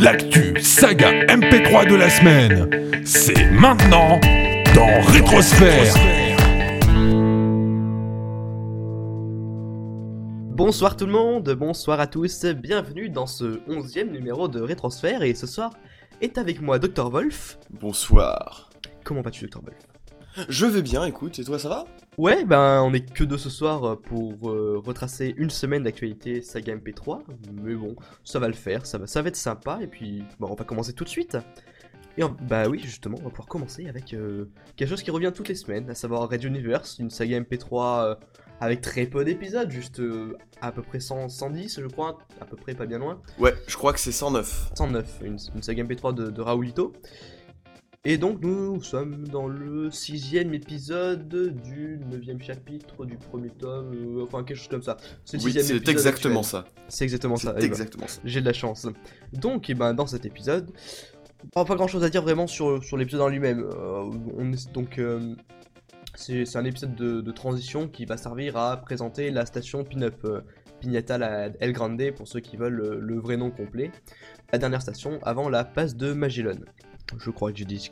L'actu saga MP3 de la semaine, c'est maintenant dans Rétrosphère. Bonsoir tout le monde, bonsoir à tous, bienvenue dans ce onzième numéro de Rétrosphère et ce soir est avec moi Dr Wolf. Bonsoir. Comment vas-tu Dr Wolf? Je vais bien, écoute, et toi ça va? Ouais, ben on est que deux ce soir pour euh, retracer une semaine d'actualité saga MP3, mais bon, ça va le faire, ça va, ça va être sympa, et puis bon, on va commencer tout de suite. Et on- bah oui, justement, on va pouvoir commencer avec euh, quelque chose qui revient toutes les semaines, à savoir Red Universe, une saga MP3 euh, avec très peu d'épisodes, juste euh, à peu près 100, 110 je crois, à peu près pas bien loin. Ouais, je crois que c'est 109. 109, une, une saga MP3 de, de Raoulito. Et donc nous sommes dans le sixième épisode du neuvième chapitre du premier tome, euh, enfin quelque chose comme ça. C'est Oui, exactement actuel. ça. C'est exactement ça. Eh ben, exactement ça. J'ai de la chance. Donc, et ben, dans cet épisode, pas, pas grand chose à dire vraiment sur, sur l'épisode en lui-même. Euh, on est donc. euh, c'est c'est un épisode de, de transition qui va servir à présenter la station Pin-Up. Pignata la El Grande pour ceux qui veulent le, le vrai nom complet. La dernière station avant la passe de Magellan. Je crois que j'ai dit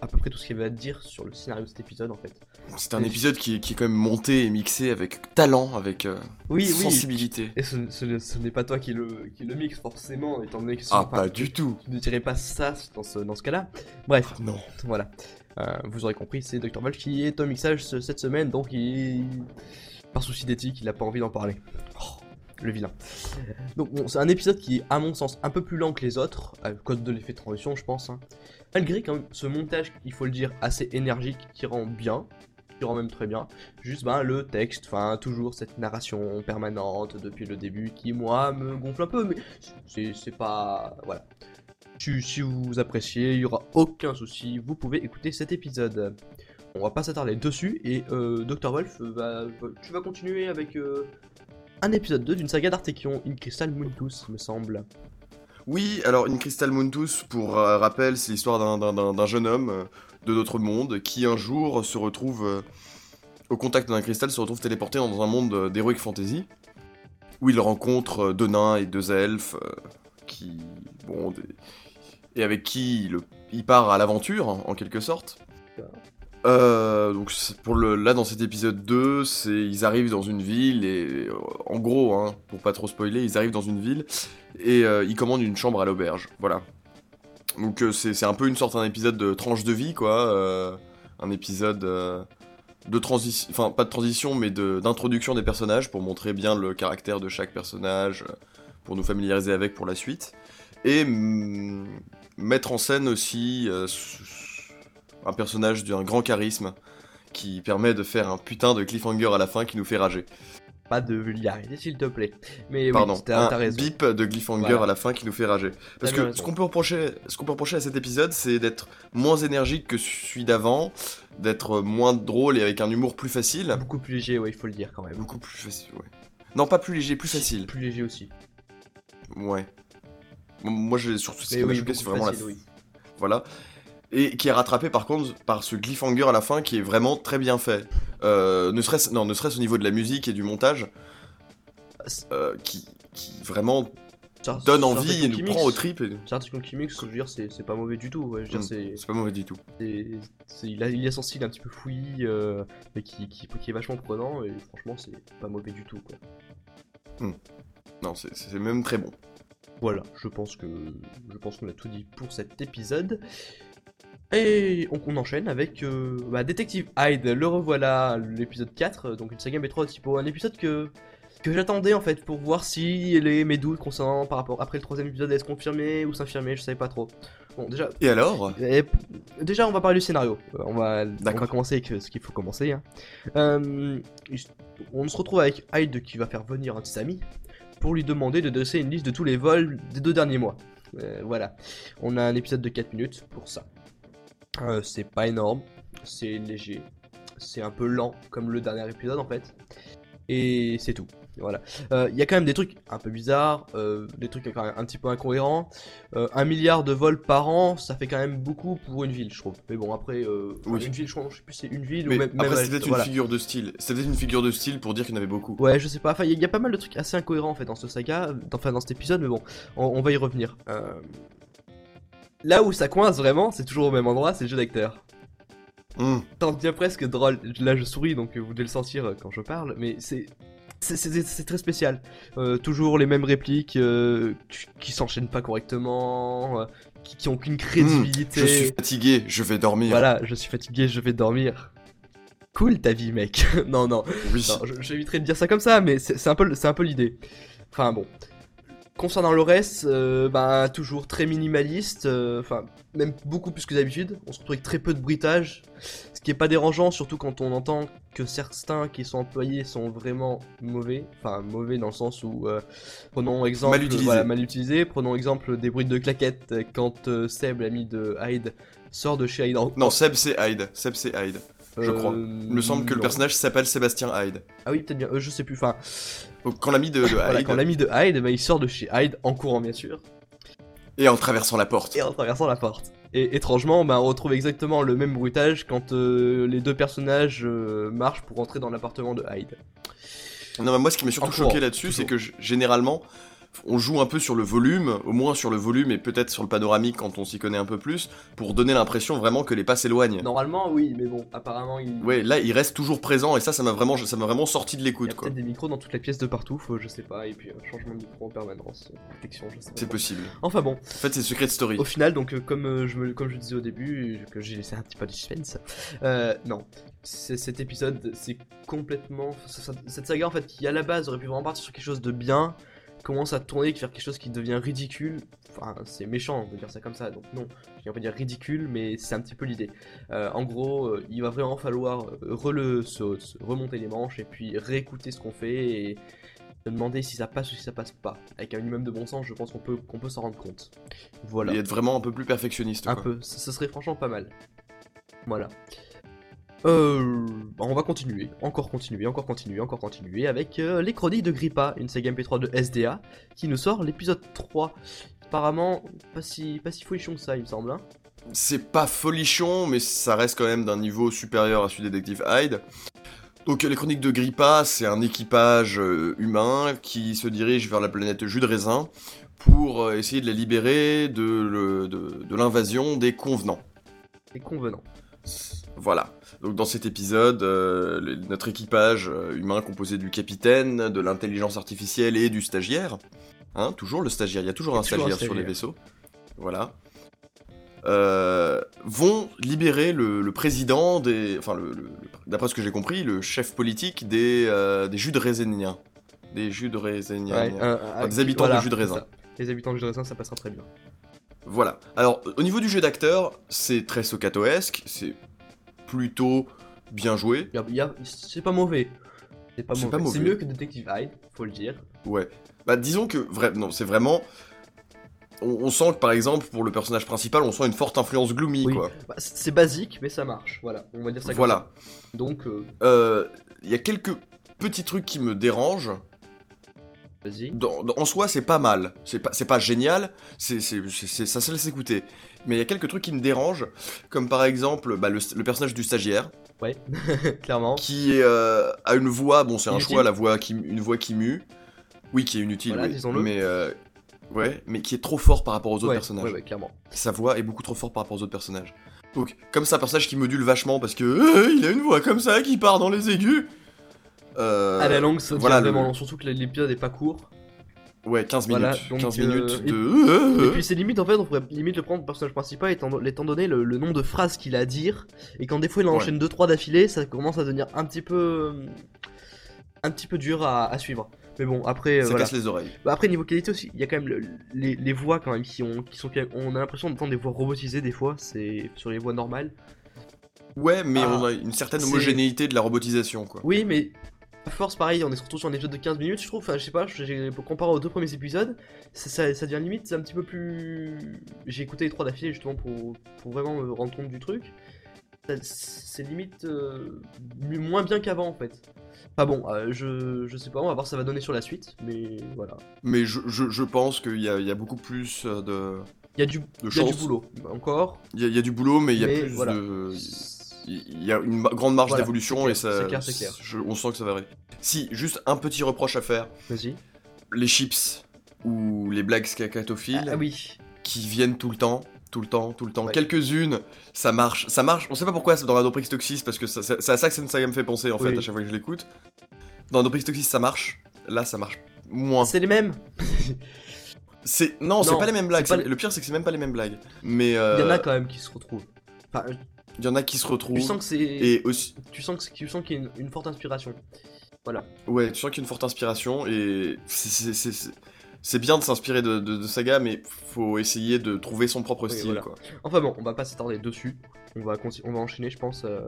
à peu près tout ce qu'il y avait à dire sur le scénario de cet épisode en fait. C'est un épisode qui, est- qui est quand même monté et mixé avec talent, avec euh, Oui, oui. sensibilité. Et ce, ce- ce n'est pas toi qui le, qui le mixe forcément, étant donné que Ah, enfin, pas du tout. Tu ne dirais pas ça dans ce, dans ce cas-là. Bref, Non. voilà. Euh, vous aurez compris, c'est Dr. Wolf qui est au mixage ce- cette semaine, donc il... Par souci d'éthique, il n'a pas envie d'en parler. Le vilain. Donc bon, c'est un épisode qui est, à mon sens, un peu plus lent que les autres, à cause de l'effet de transition, je pense. hein. Malgré quand même ce montage, il faut le dire, assez énergique, qui rend bien, qui rend même très bien. Juste ben, le texte, enfin toujours cette narration permanente depuis le début qui moi me gonfle un peu, mais c'est pas... Voilà. Si, si vous appréciez, il y aura aucun souci, vous pouvez écouter cet épisode. On va pas s'attarder dessus et euh, Dr. Wolf, va- tu vas continuer avec euh, un épisode 2 d'une saga d'Artekion, In Crystal me semble. Oui, alors une Crystal Montus, pour euh, rappel, c'est l'histoire d'un- jeune homme euh, de notre monde qui un jour se retrouve euh, au contact d'un cristal, se retrouve téléporté dans un monde d'heroic fantasy, où il rencontre deux nains et deux elfes qui, bon, et avec qui il, part à l'aventure en, en quelque sorte. Euh, donc pour le, là dans cet épisode 2, c'est ils arrivent dans une ville et euh, en gros, hein, pour pas trop spoiler, ils arrivent dans une ville et euh, ils commandent une chambre à l'auberge. Voilà. Donc euh, c'est un peu une sorte d'un épisode de tranche de vie quoi, un épisode de transition, enfin pas de transition mais d'introduction des personnages pour montrer bien le caractère de chaque personnage, pour nous familiariser avec pour la suite et mm, mettre en scène aussi un personnage d'un grand charisme qui permet de faire un putain de cliffhanger à la fin qui nous fait rager. Pas de vulgarité, s'il te plaît. Mais Pardon, oui, t'as t'as un raison. bip de cliffhanger Voilà. à la fin qui nous fait rager. Parce que ce qu'on peut reprocher, ce qu'on peut reprocher à cet épisode, c'est d'être moins énergique que celui d'avant, d'être moins drôle et avec un humour plus facile. Beaucoup plus léger, ouais, il faut le dire quand même. Beaucoup plus facile, ouais. Non, pas plus léger, plus facile. Plus léger aussi. Ouais. Moi, j'ai surtout ce qui m'a choqué, c'est vraiment la facile, oui. Voilà. Et qui est rattrapé par contre par ce cliffhanger à la fin qui est vraiment très bien fait. Euh, ne serait-ce non, ne serait-ce au niveau de la musique et du montage, euh, qui, qui vraiment Ça- donne envie et nous prend au trip. et- C'est un truc qui je veux dire, c'est c'est pas mauvais du tout. Ouais. Je veux dire, c'est- pas mauvais du tout. il, a, il a son style un petit peu fouillis, euh, mais qui, qui, qui est vachement prenant, et franchement, c'est pas mauvais du tout. Quoi. Non, c'est- c'est même très bon. Voilà, je pense que je pense qu'on a tout dit pour cet épisode. Et on, on enchaîne avec euh, bah, Détective Hyde, le revoilà, l'épisode 4, donc une saga métro typo, un épisode que, que j'attendais en fait pour voir si les, mes doutes concernant par rapport après le troisième épisode allaient se confirmer ou s'infirmer, je savais pas trop. Bon déjà, Et alors? et p- déjà on va parler du scénario, Euh, on va, on va commencer avec euh, ce qu'il faut commencer. hein. Euh, on se retrouve avec Hyde qui va faire venir un de ses amis pour lui demander de dresser une liste de tous les vols des deux derniers mois. Euh, voilà, on a un épisode de 4 minutes pour ça. Euh, c'est pas énorme, c'est léger, c'est un peu lent comme le dernier épisode en fait. Et c'est tout. Voilà. Euh, Il y a quand même des trucs un peu bizarres, euh, des trucs quand même un petit peu incohérents. Euh, un milliard de vols par an, ça fait quand même beaucoup pour une ville, je trouve. Mais bon, après, euh, Oui. une ville, je, crois, je sais plus si c'est une ville Mais ou même. après, c'est peut-être voilà. une figure de style. C'est peut-être une figure de style pour dire qu'il y en avait beaucoup. Ouais, je sais pas. Enfin, il y, a- il y a pas mal de trucs assez incohérents en fait dans ce saga, dans- enfin dans cet épisode, mais bon, on, on va y revenir. Là où ça coince vraiment, c'est toujours au même endroit, c'est le jeu d'acteur. Hmm. Ça en devient presque drôle. Là, je souris, donc euh, vous devez le sentir euh, quand je parle, mais c'est. Très spécial. Euh, toujours les mêmes répliques euh, qui- s'enchaînent pas correctement, euh, qui, qui ont qu'une crédibilité. Je suis fatigué, je vais dormir. Voilà, je suis fatigué, je vais dormir. Cool ta vie, mec. non, non. Oui. Non, j'éviterai de dire ça comme ça, mais c'est c'est un peu, c'est un peu l'idée. Enfin bon. Concernant le reste, euh, bah, toujours très minimaliste, euh, enfin même beaucoup plus que d'habitude. On se retrouve avec très peu de bruitage, ce qui est pas dérangeant, surtout quand on entend que certains qui sont employés sont vraiment mauvais. Enfin mauvais dans le sens où, euh, prenons exemple, Mal utilisés. voilà, mal utilisé. Prenons exemple des bruits de claquettes euh, quand Seb, l'ami de Hyde, sort de chez Hyde. en- Non, Seb c'est Hyde. Seb c'est Hyde. Je crois. Euh, Il me semble que le non. personnage s'appelle Sébastien Hyde. Ah oui, peut-être bien. euh, je sais plus. Enfin, Donc, quand l'ami de, de Voilà, Hyde quand l'ami de Hyde, bah, il sort de chez Hyde en courant bien sûr, et en traversant la porte. et en traversant la porte. Et étrangement, bah, on retrouve exactement le même bruitage quand euh, les deux personnages euh, marchent pour entrer dans l'appartement de Hyde. Non, mais moi, ce qui m'a surtout En choqué là-dessus, c'est que généralement, on joue un peu sur le volume, au moins sur le volume et peut-être sur le panoramique quand on s'y connaît un peu plus, pour donner l'impression vraiment que les pas s'éloignent. Normalement, oui, mais bon, apparemment, il, Ouais, là, il reste toujours présent et ça, ça m'a vraiment, ça m'a vraiment sorti de il y a l'écoute, peut-être des micros dans toute la pièce de partout, faut, je sais pas, et puis euh, changement de micro en permanence, euh, protection, je sais pas. C'est possible. Enfin bon, En fait, c'est Secret Story. Au final, donc euh, comme, euh, je me, comme je disais au début, que j'ai laissé un petit peu de suspense, non, cet épisode, c'est complètement... Cette saga, en fait, qui à la base aurait pu vraiment partir sur quelque chose de bien, commence à tourner vers quelque chose qui devient ridicule. Enfin, c'est méchant de dire ça comme ça, donc non, je vais pas dire ridicule, mais c'est un petit peu l'idée. Euh, en gros, euh, il va vraiment falloir euh, rele- se- se remonter les manches et puis réécouter ce qu'on fait et se demander si ça passe ou si ça passe pas. Avec un minimum de bon sens, je pense qu'on peut, qu'on peut s'en rendre compte. Voilà. Et être vraiment un peu plus perfectionniste, Un quoi. peu, ce serait franchement pas mal. Voilà. Euh, on va continuer, encore continuer, encore continuer, encore continuer avec euh, les chroniques de Grippa, une saga MP3 de SDA qui nous sort l'épisode 3. Apparemment, pas si, pas si folichon que ça, il me semble. hein. C'est pas folichon, mais ça reste quand même d'un niveau supérieur à celui de Détective Hyde. Donc les chroniques de Grippa, c'est un équipage euh, humain qui se dirige vers la planète Jus de Raisin pour euh, essayer de la libérer de, le- de- de l'invasion des convenants. C'est convenant. Voilà. Donc dans cet épisode, euh, le- notre équipage euh, humain composé du capitaine, de l'intelligence artificielle et du stagiaire, hein, toujours le stagiaire, il y a toujours un toujours un stagiaire sur les vaisseaux, voilà, euh, vont libérer le, le président des, enfin le, le- d'après ce que j'ai compris, le chef politique des, euh, des jus de raisinien, des jus de raisinien. Ouais, des habitants voilà, du jus de raisin. Les habitants du jus de raisin, ça passera très bien. Voilà. Alors, au niveau du jeu d'acteur, c'est très soccatoesque, c'est plutôt bien joué. C'est pas mauvais. C'est pas mauvais. C'est mieux que Detective Hyde, faut le dire. Ouais. Bah disons que vrai, non, c'est vraiment. On, on sent que par exemple pour le personnage principal, on sent une forte influence gloomy Oui. quoi. Bah, c'est basique, mais ça marche. Voilà, on va dire ça comme Voilà. ça. Donc, euh, Euh, Il y a quelques petits trucs qui me dérangent. Vas-y. En soi, c'est pas mal. C'est pas, pas génial. C'est, ça se laisse écouter. Mais il y a quelques trucs qui me dérangent, comme par exemple bah, le, le personnage du stagiaire, Ouais, clairement. qui euh, a une voix. Bon, c'est un choix, la voix qui, une voix qui mue. Oui, qui est inutile. Voilà, oui. disons-le. Mais euh, ouais, mais qui est trop fort par rapport aux autres ouais, personnages. ouais, ouais, clairement. sa voix est beaucoup trop forte par rapport aux autres personnages. Donc, comme c'est un personnage qui module vachement parce que euh, il a une voix comme ça qui part dans les aigus. Euh, à la longue, ça voilà, le- vraiment long, surtout que l'épisode est pas court. Ouais, 15 minutes. Voilà, donc, 15 euh, minutes de. Et puis c'est limite, en fait, on pourrait limite le prendre pour personnage principal étant, étant donné le, le nombre de phrases qu'il a à dire. Et quand des fois il en Ouais. enchaîne 2-3 d'affilée, ça commence à devenir un petit peu. un petit peu dur à, à suivre. Mais bon, après, euh, ça voilà. casse les oreilles. Bah, après niveau qualité aussi, il y a quand même le- les, les voix quand même qui ont qui sont on a l'impression d'entendre des voix robotisées des fois, c'est sur les voix normales. Ouais, mais Ah, on a une certaine homogénéité de la robotisation, quoi. Oui, mais force pareil, on est surtout sur un épisode de 15 minutes, je trouve, enfin je sais pas, comparé aux deux premiers épisodes, ça, ça, ça devient limite un petit peu plus... J'ai écouté les trois d'affilée justement pour, pour vraiment me rendre compte du truc. C'est limite euh, moins bien qu'avant en fait. Enfin bon, euh, je, je sais pas, on va voir ce que ça va donner sur la suite, mais voilà. Mais je, je, je pense qu'il y a, il y a beaucoup plus de, Il y a du, y a boulot, encore. Il y, a, il y a du boulot, mais il y a plus voilà. de. Il y a une grande marge Voilà, d'évolution et ça. c'est clair, c'est clair. je- on sent que ça va arriver. Si, juste un petit reproche à faire Vas-y. les chips ou les blagues scacatophiles Ah, oui. qui viennent tout le temps. Tout le temps, tout le temps. Ouais. Quelques-unes, ça marche. Ça marche. On sait pas pourquoi c'est dans Adoprix Toxis, parce que ça- c'est à ça que saga me fait penser en fait à chaque fois que je l'écoute. Dans Adoprix Toxis, ça marche. Là, ça marche moins. C'est les mêmes. C'est non, c'est pas les mêmes blagues. Le pire, c'est que c'est même pas les mêmes blagues. Mais euh, Il y en a quand même qui se retrouvent. Enfin, il y en a qui se retrouvent. tu sens que c'est. Et aussi, Tu sens que tu sens qu'il y a une, une forte inspiration. Voilà. ouais, tu sens qu'il y a une forte inspiration et c'est- c'est- bien de s'inspirer de, de, de saga, mais faut essayer de trouver son propre Oui, style, voilà. quoi. Enfin bon, on va pas s'attarder dessus. On va, on va enchaîner, je pense, euh,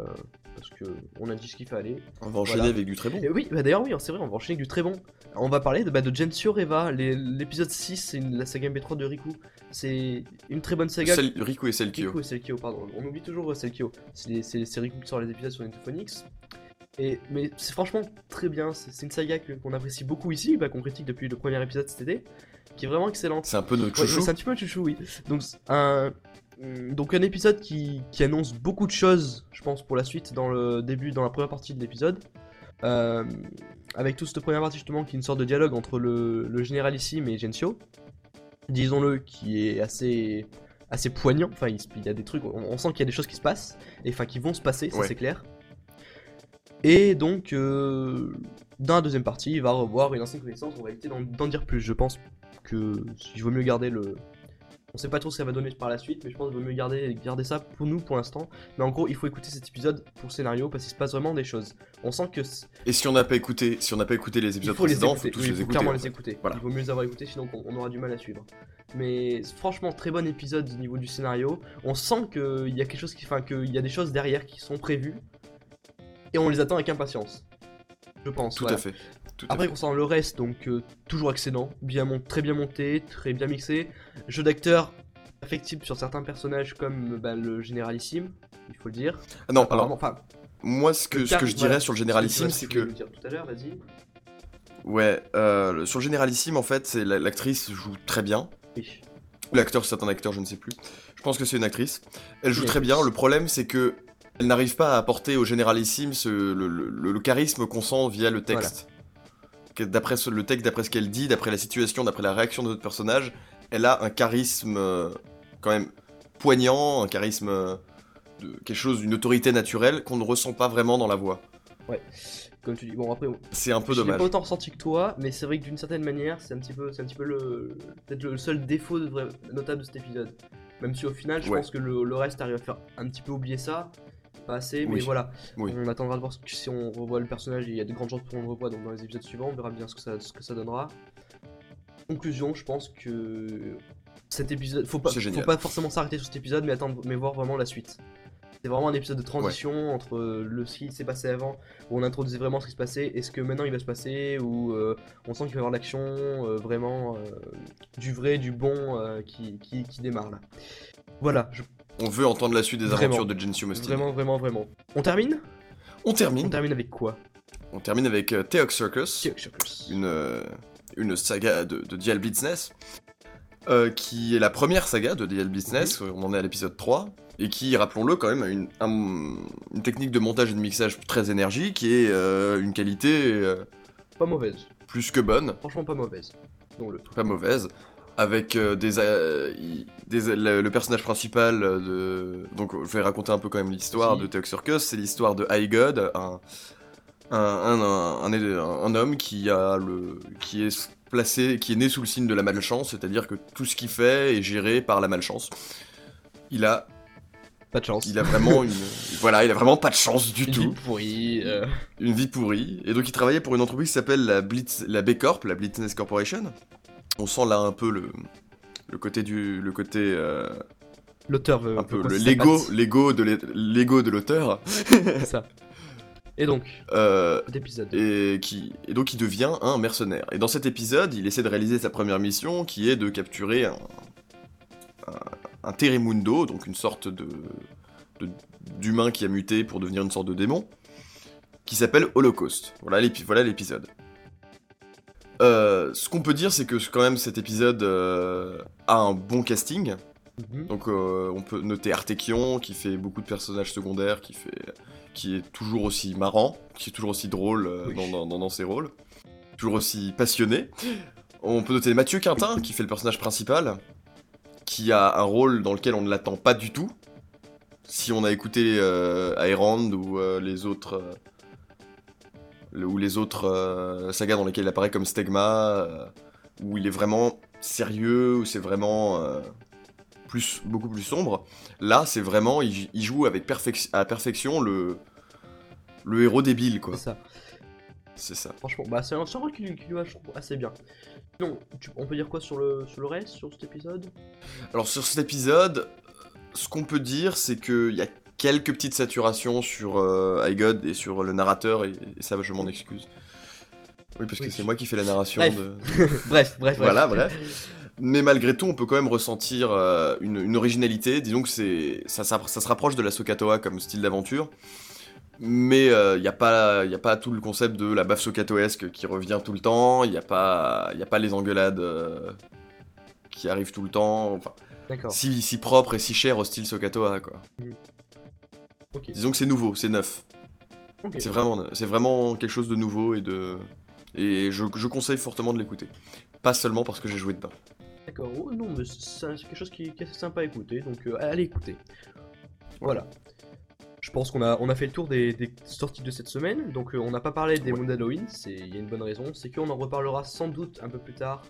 parce que on a dit ce qu'il fallait. On va enchaîner Voilà. avec du très bon. Et oui, bah d'ailleurs, oui, c'est vrai, on va enchaîner avec du très bon. On va parler de, bah, de Gensio Reva, l'épisode 6, c'est la saga MP3 de Riku. C'est une très bonne saga. Celle- Riku et Selkio. Riku et Selkio, pardon. On oublie toujours euh, Selkio. C'est les- c'est c'est Riku qui sort les épisodes sur Netophonix. Et, mais c'est franchement très bien. C'est une saga qu'on apprécie beaucoup ici, bah, qu'on critique depuis le premier épisode cet été, qui est vraiment excellente. C'est un peu notre Ouais, chouchou. c'est un petit peu chouchou, oui. Donc un, hum, donc un épisode qui, qui annonce beaucoup de choses, je pense, pour la suite dans le début, dans la première partie de l'épisode. Euh, avec toute cette première partie justement qui est une sorte de dialogue entre le, le généralissime et Gensio. Disons-le, qui est assez assez poignant. Enfin, il, y a des trucs, on, on sent qu'il y a des choses qui se passent, et enfin qui vont se passer, ça Ouais. c'est clair. Et donc, euh, dans la deuxième partie, il va revoir une ancienne connaissance. On va éviter d'en dire plus. Je pense que il vaut mieux garder le. On sait pas trop ce que ça va donner par la suite, mais je pense qu'il vaut mieux garder, garder ça pour nous pour l'instant. Mais en gros, il faut écouter cet épisode pour le scénario parce qu'il se passe vraiment des choses. On sent que Et si on n'a pas écouté, si on n'a pas écouté les il épisodes faut les précédents, écouter. faut tous Oui, les faut écouter. clairement en les écouter. Voilà. Il vaut mieux les avoir écoutés, sinon on, on aura du mal à suivre. Mais franchement, très bon épisode au niveau du scénario. On sent qu'il y a quelque chose qui, enfin, qu'il y a des choses derrière qui sont prévues et on les attend avec impatience. Je pense. Tout voilà. à fait. Tout à Après fait. concernant le reste, donc euh, toujours excellent, bien mon- très bien monté, très bien mixé, jeu d'acteur affectible sur certains personnages comme bah, le généralissime, il faut le dire. Ah non, alors enfin, moi ce que, ce je dirais voilà, sur le généralissime, tu c'est que dire tout à l'heure, vas-y. ouais, euh, sur le généralissime en fait, c'est la- l'actrice joue très bien. Oui. Ou L'acteur, c'est un acteur, je ne sais plus. Je pense que c'est une actrice. Elle joue très bien. Le problème, c'est que elle n'arrive pas à apporter au généralissime ce- le, le- le- le charisme qu'on sent via le texte. D'après le texte, d'après ce qu'elle dit, d'après la situation, d'après la réaction de notre personnage, elle a un charisme euh, quand même poignant, un charisme euh, de quelque chose, d'une autorité naturelle qu'on ne ressent pas vraiment dans la voix. Comme tu dis, bon après, C'est un peu je dommage. pas autant ressenti que toi, mais c'est vrai que d'une certaine manière, c'est un petit peu, c'est un petit peu le, peut-être le seul défaut de vrai- notable de cet épisode. Même si au final, je Ouais. pense que le, le reste arrive à faire un petit peu oublier ça, pas assez, mais Oui. voilà. Oui. On attendra de voir si on revoit le personnage. Il y a de grandes chances qu'on le revoie donc dans les épisodes suivants. On verra bien ce que ça, ce que ça donnera. Conclusion, je pense que cet épisode, faut pas, faut pas forcément s'arrêter sur cet épisode, mais attendre, mais voir vraiment la suite. C'est vraiment un épisode de transition entre euh, le ce qui s'est passé avant, où on introduisait vraiment ce qui se passait, et ce que maintenant il va se passer, où euh, on sent qu'il va y avoir l'action, euh, vraiment euh, du vrai, du bon qui, qui, qui démarre là. Voilà, je- On veut entendre la suite des Vraiment. aventures de Gensio Mostyn. vraiment, vraiment, vraiment. On termine On On termine. termine avec quoi? On termine avec euh, Theox Circus. Chuckers. une, euh, une saga de, de DL Business, euh, qui est la première saga de DL Business, on en est à l'épisode 3, et qui, rappelons-le, quand même, a une, un- une technique de montage et de mixage très énergique et euh, une qualité euh, Pas mauvaise. plus que bonne, Franchement, pas mauvaise. Non, le pas mauvaise, avec euh, des, euh, des- le, le personnage principal de... Donc je vais raconter un peu quand même l'histoire de Theox Circus, c'est l'histoire de High God, un, un, un, un, un- un homme qui, a le, qui est placé, qui est né sous le signe de la malchance, c'est-à-dire que tout ce qu'il fait est géré par la malchance. Il a, Pas de chance. il a vraiment une, voilà, il a vraiment pas de chance du Une tout vie pourrie. euh, une vie pourrie. Et donc il travaillait pour une entreprise qui s'appelle la Blitz, la B Corp, la Blitzness Corporation. On sent là un peu le, le côté du, le côté euh, L'auteur veut. un peu le l'ego, l'ego de l'é- l'ego de l'auteur. C'est ça. Et donc, Euh, d'épisode. et qui et donc il devient un mercenaire. Et dans cet épisode, il essaie de réaliser sa première mission, qui est de capturer un, un, un Terrimundo, donc une sorte de d'humain qui a muté pour devenir une sorte de démon. qui s'appelle Holocaust. Voilà l'épisode. Euh, ce qu'on peut dire, c'est que quand même cet épisode euh, a un bon casting. Mhm. Donc euh, on peut noter Artekion qui fait beaucoup de personnages secondaires, qui fait, qui est toujours aussi marrant, qui est toujours aussi drôle Oui. dans, dans- dans ses rôles, toujours aussi passionné. On peut noter Mathieu Quintin qui fait le personnage principal, qui a un rôle dans lequel on ne l'attend pas du tout. Si on a écouté Aerand ou les autres le- ou les autres euh, sagas dans lesquelles il apparaît comme Stegma, euh, où il est vraiment sérieux, où c'est vraiment euh, plus, beaucoup plus sombre. Là, c'est vraiment, il, il joue avec perfec- à perfection le, le héros débile, quoi. C'est ça. C'est ça. Franchement, bah, c'est un rôle qui, lui- va, je trouve, assez bien. Tu- on peut dire quoi sur le, sur le reste, sur cet épisode? Alors sur cet épisode, ce qu'on peut dire, c'est qu'il y a quelques petites saturations sur euh, iGod et sur le narrateur, et, et ça, je m'en excuse. Oui, parce que Oui. c'est moi qui fais la narration Bref. de... Bref, bref. Voilà, bref. Mais malgré tout, on peut quand même ressentir euh, une, une originalité. Disons que c'est ça, ça, ça se rapproche de la Sokatoa comme style d'aventure. Mais il n'y a, pas- y a pas tout le concept de la baffe sokatoesque qui revient tout le temps. Il n'y a, pas- y a pas les engueulades euh, qui arrivent tout le temps. Enfin, si, si propre et si cher au style Sokatoa, quoi. Disons que c'est nouveau, c'est neuf. C'est vraiment, c'est vraiment quelque chose de nouveau et de. Et je, je conseille fortement de l'écouter. Pas seulement parce que j'ai joué dedans. D'accord. Oh, non, mais c'est quelque chose qui, qui est assez sympa à écouter, donc euh, allez écouter. Voilà. Je pense qu'on a, on a fait le tour des, des sorties de cette semaine, donc euh, on n'a pas parlé des Ouais. mondes Halloween, c'est- il y a une bonne raison, c'est qu'on en reparlera sans doute un peu plus tard.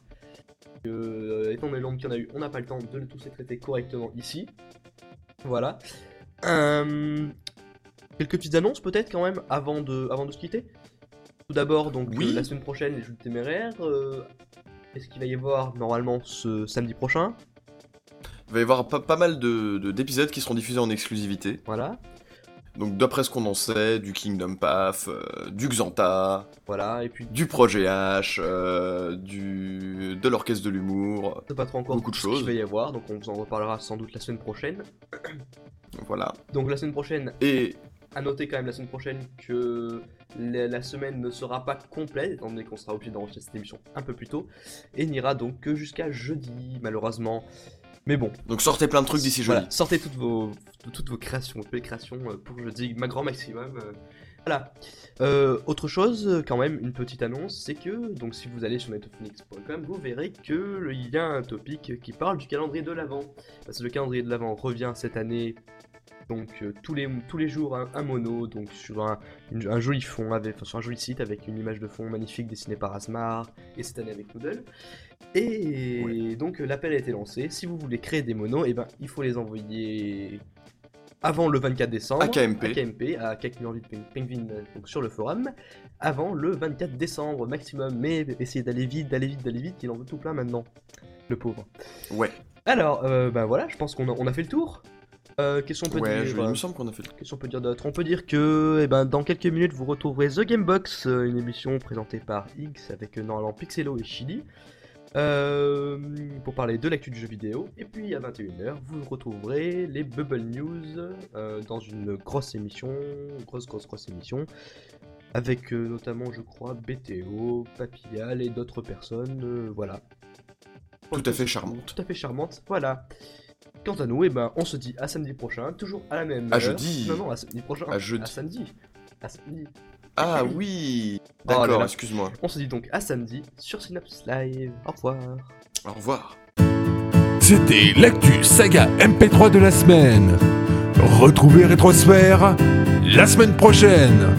Euh, étant donné le nombre qu'il y en a eu, on n'a pas le temps de tous les traiter correctement ici. Voilà. Euh, quelques petites annonces peut-être quand même avant de, avant de se quitter? Tout d'abord, donc Oui. euh, la semaine prochaine, les jeux téméraires. euh, Est-ce qu'il va y avoir normalement ce samedi prochain? Il va y avoir pas, pas mal de- de- d'épisodes qui seront diffusés en exclusivité. Voilà. Donc d'après ce qu'on en sait, du Kingdom Path, euh, du Xanta, Voilà, et puis du Projet H, euh, du de l'Orchestre de l'Humour, on sait pas trop encore Beaucoup de choses. va y avoir, donc on vous en reparlera sans doute la semaine prochaine. voilà. Donc la semaine prochaine, Et à noter quand même la semaine prochaine que la, semaine ne sera pas complète, étant donné qu'on sera obligé d'enregistrer cette émission un peu plus tôt, et n'ira donc que jusqu'à jeudi, malheureusement. Mais bon, donc sortez plein de trucs d'ici jeudi. Voilà, sortez toutes vos, toutes vos créations, toutes les créations euh, pour jeudi, ma grand maximum. euh, Voilà. Euh, autre chose, quand même, une petite annonce, c'est que, donc si vous allez sur netophoenix.com, vous verrez que il y a un topic qui parle du calendrier de l'Avent. Parce que le calendrier de l'Avent revient cette année, donc euh, tous, les, tous les jours un, un mono, donc sur un, une- un joli fond, avec, enfin, sur un joli site avec une image de fond magnifique dessinée par Asmar, et cette année avec Noodle. Et donc euh, l'appel a été lancé. Si vous voulez créer des monos, et ben il faut les envoyer avant le 24 décembre À KMP. à KMP, à Penguin, donc sur le forum, avant le 24 décembre maximum. Mais essayez d'aller vite, d'aller vite, d'aller vite, il en veut tout plein maintenant, le pauvre. Ouais. Alors, euh, ben voilà, je pense qu'on a, on a fait le tour. Euh, Qu'est-ce qu'on peut Ouais, dire je- il me semble qu'on a fait le Qu'est-ce qu'on peut dire d'autre On peut dire que eh ben, dans quelques minutes, vous retrouverez The Gamebox, euh, une émission présentée par X avec euh, normalement Pixelo et Chili, euh, pour parler de l'actu du jeu vidéo. Et puis à 21h, vous retrouverez les Bubble News euh, dans une grosse émission, grosse, grosse, grosse émission, avec euh, notamment, je crois, BTO, Papillal et d'autres personnes. voilà. Tout à fait charmante. Tout à fait charmante, voilà. Quant à nous, eh ben, on se dit à samedi prochain, toujours à la même À heure. jeudi. Non, non, à samedi prochain. À jeudi. À samedi. À samedi. Ah oui Oh D'accord, excuse-moi. On se dit donc à samedi sur Synapse Live. Au revoir. Au revoir. C'était l'actu saga MP3 de la semaine. Retrouvez Rétrosphère la semaine prochaine.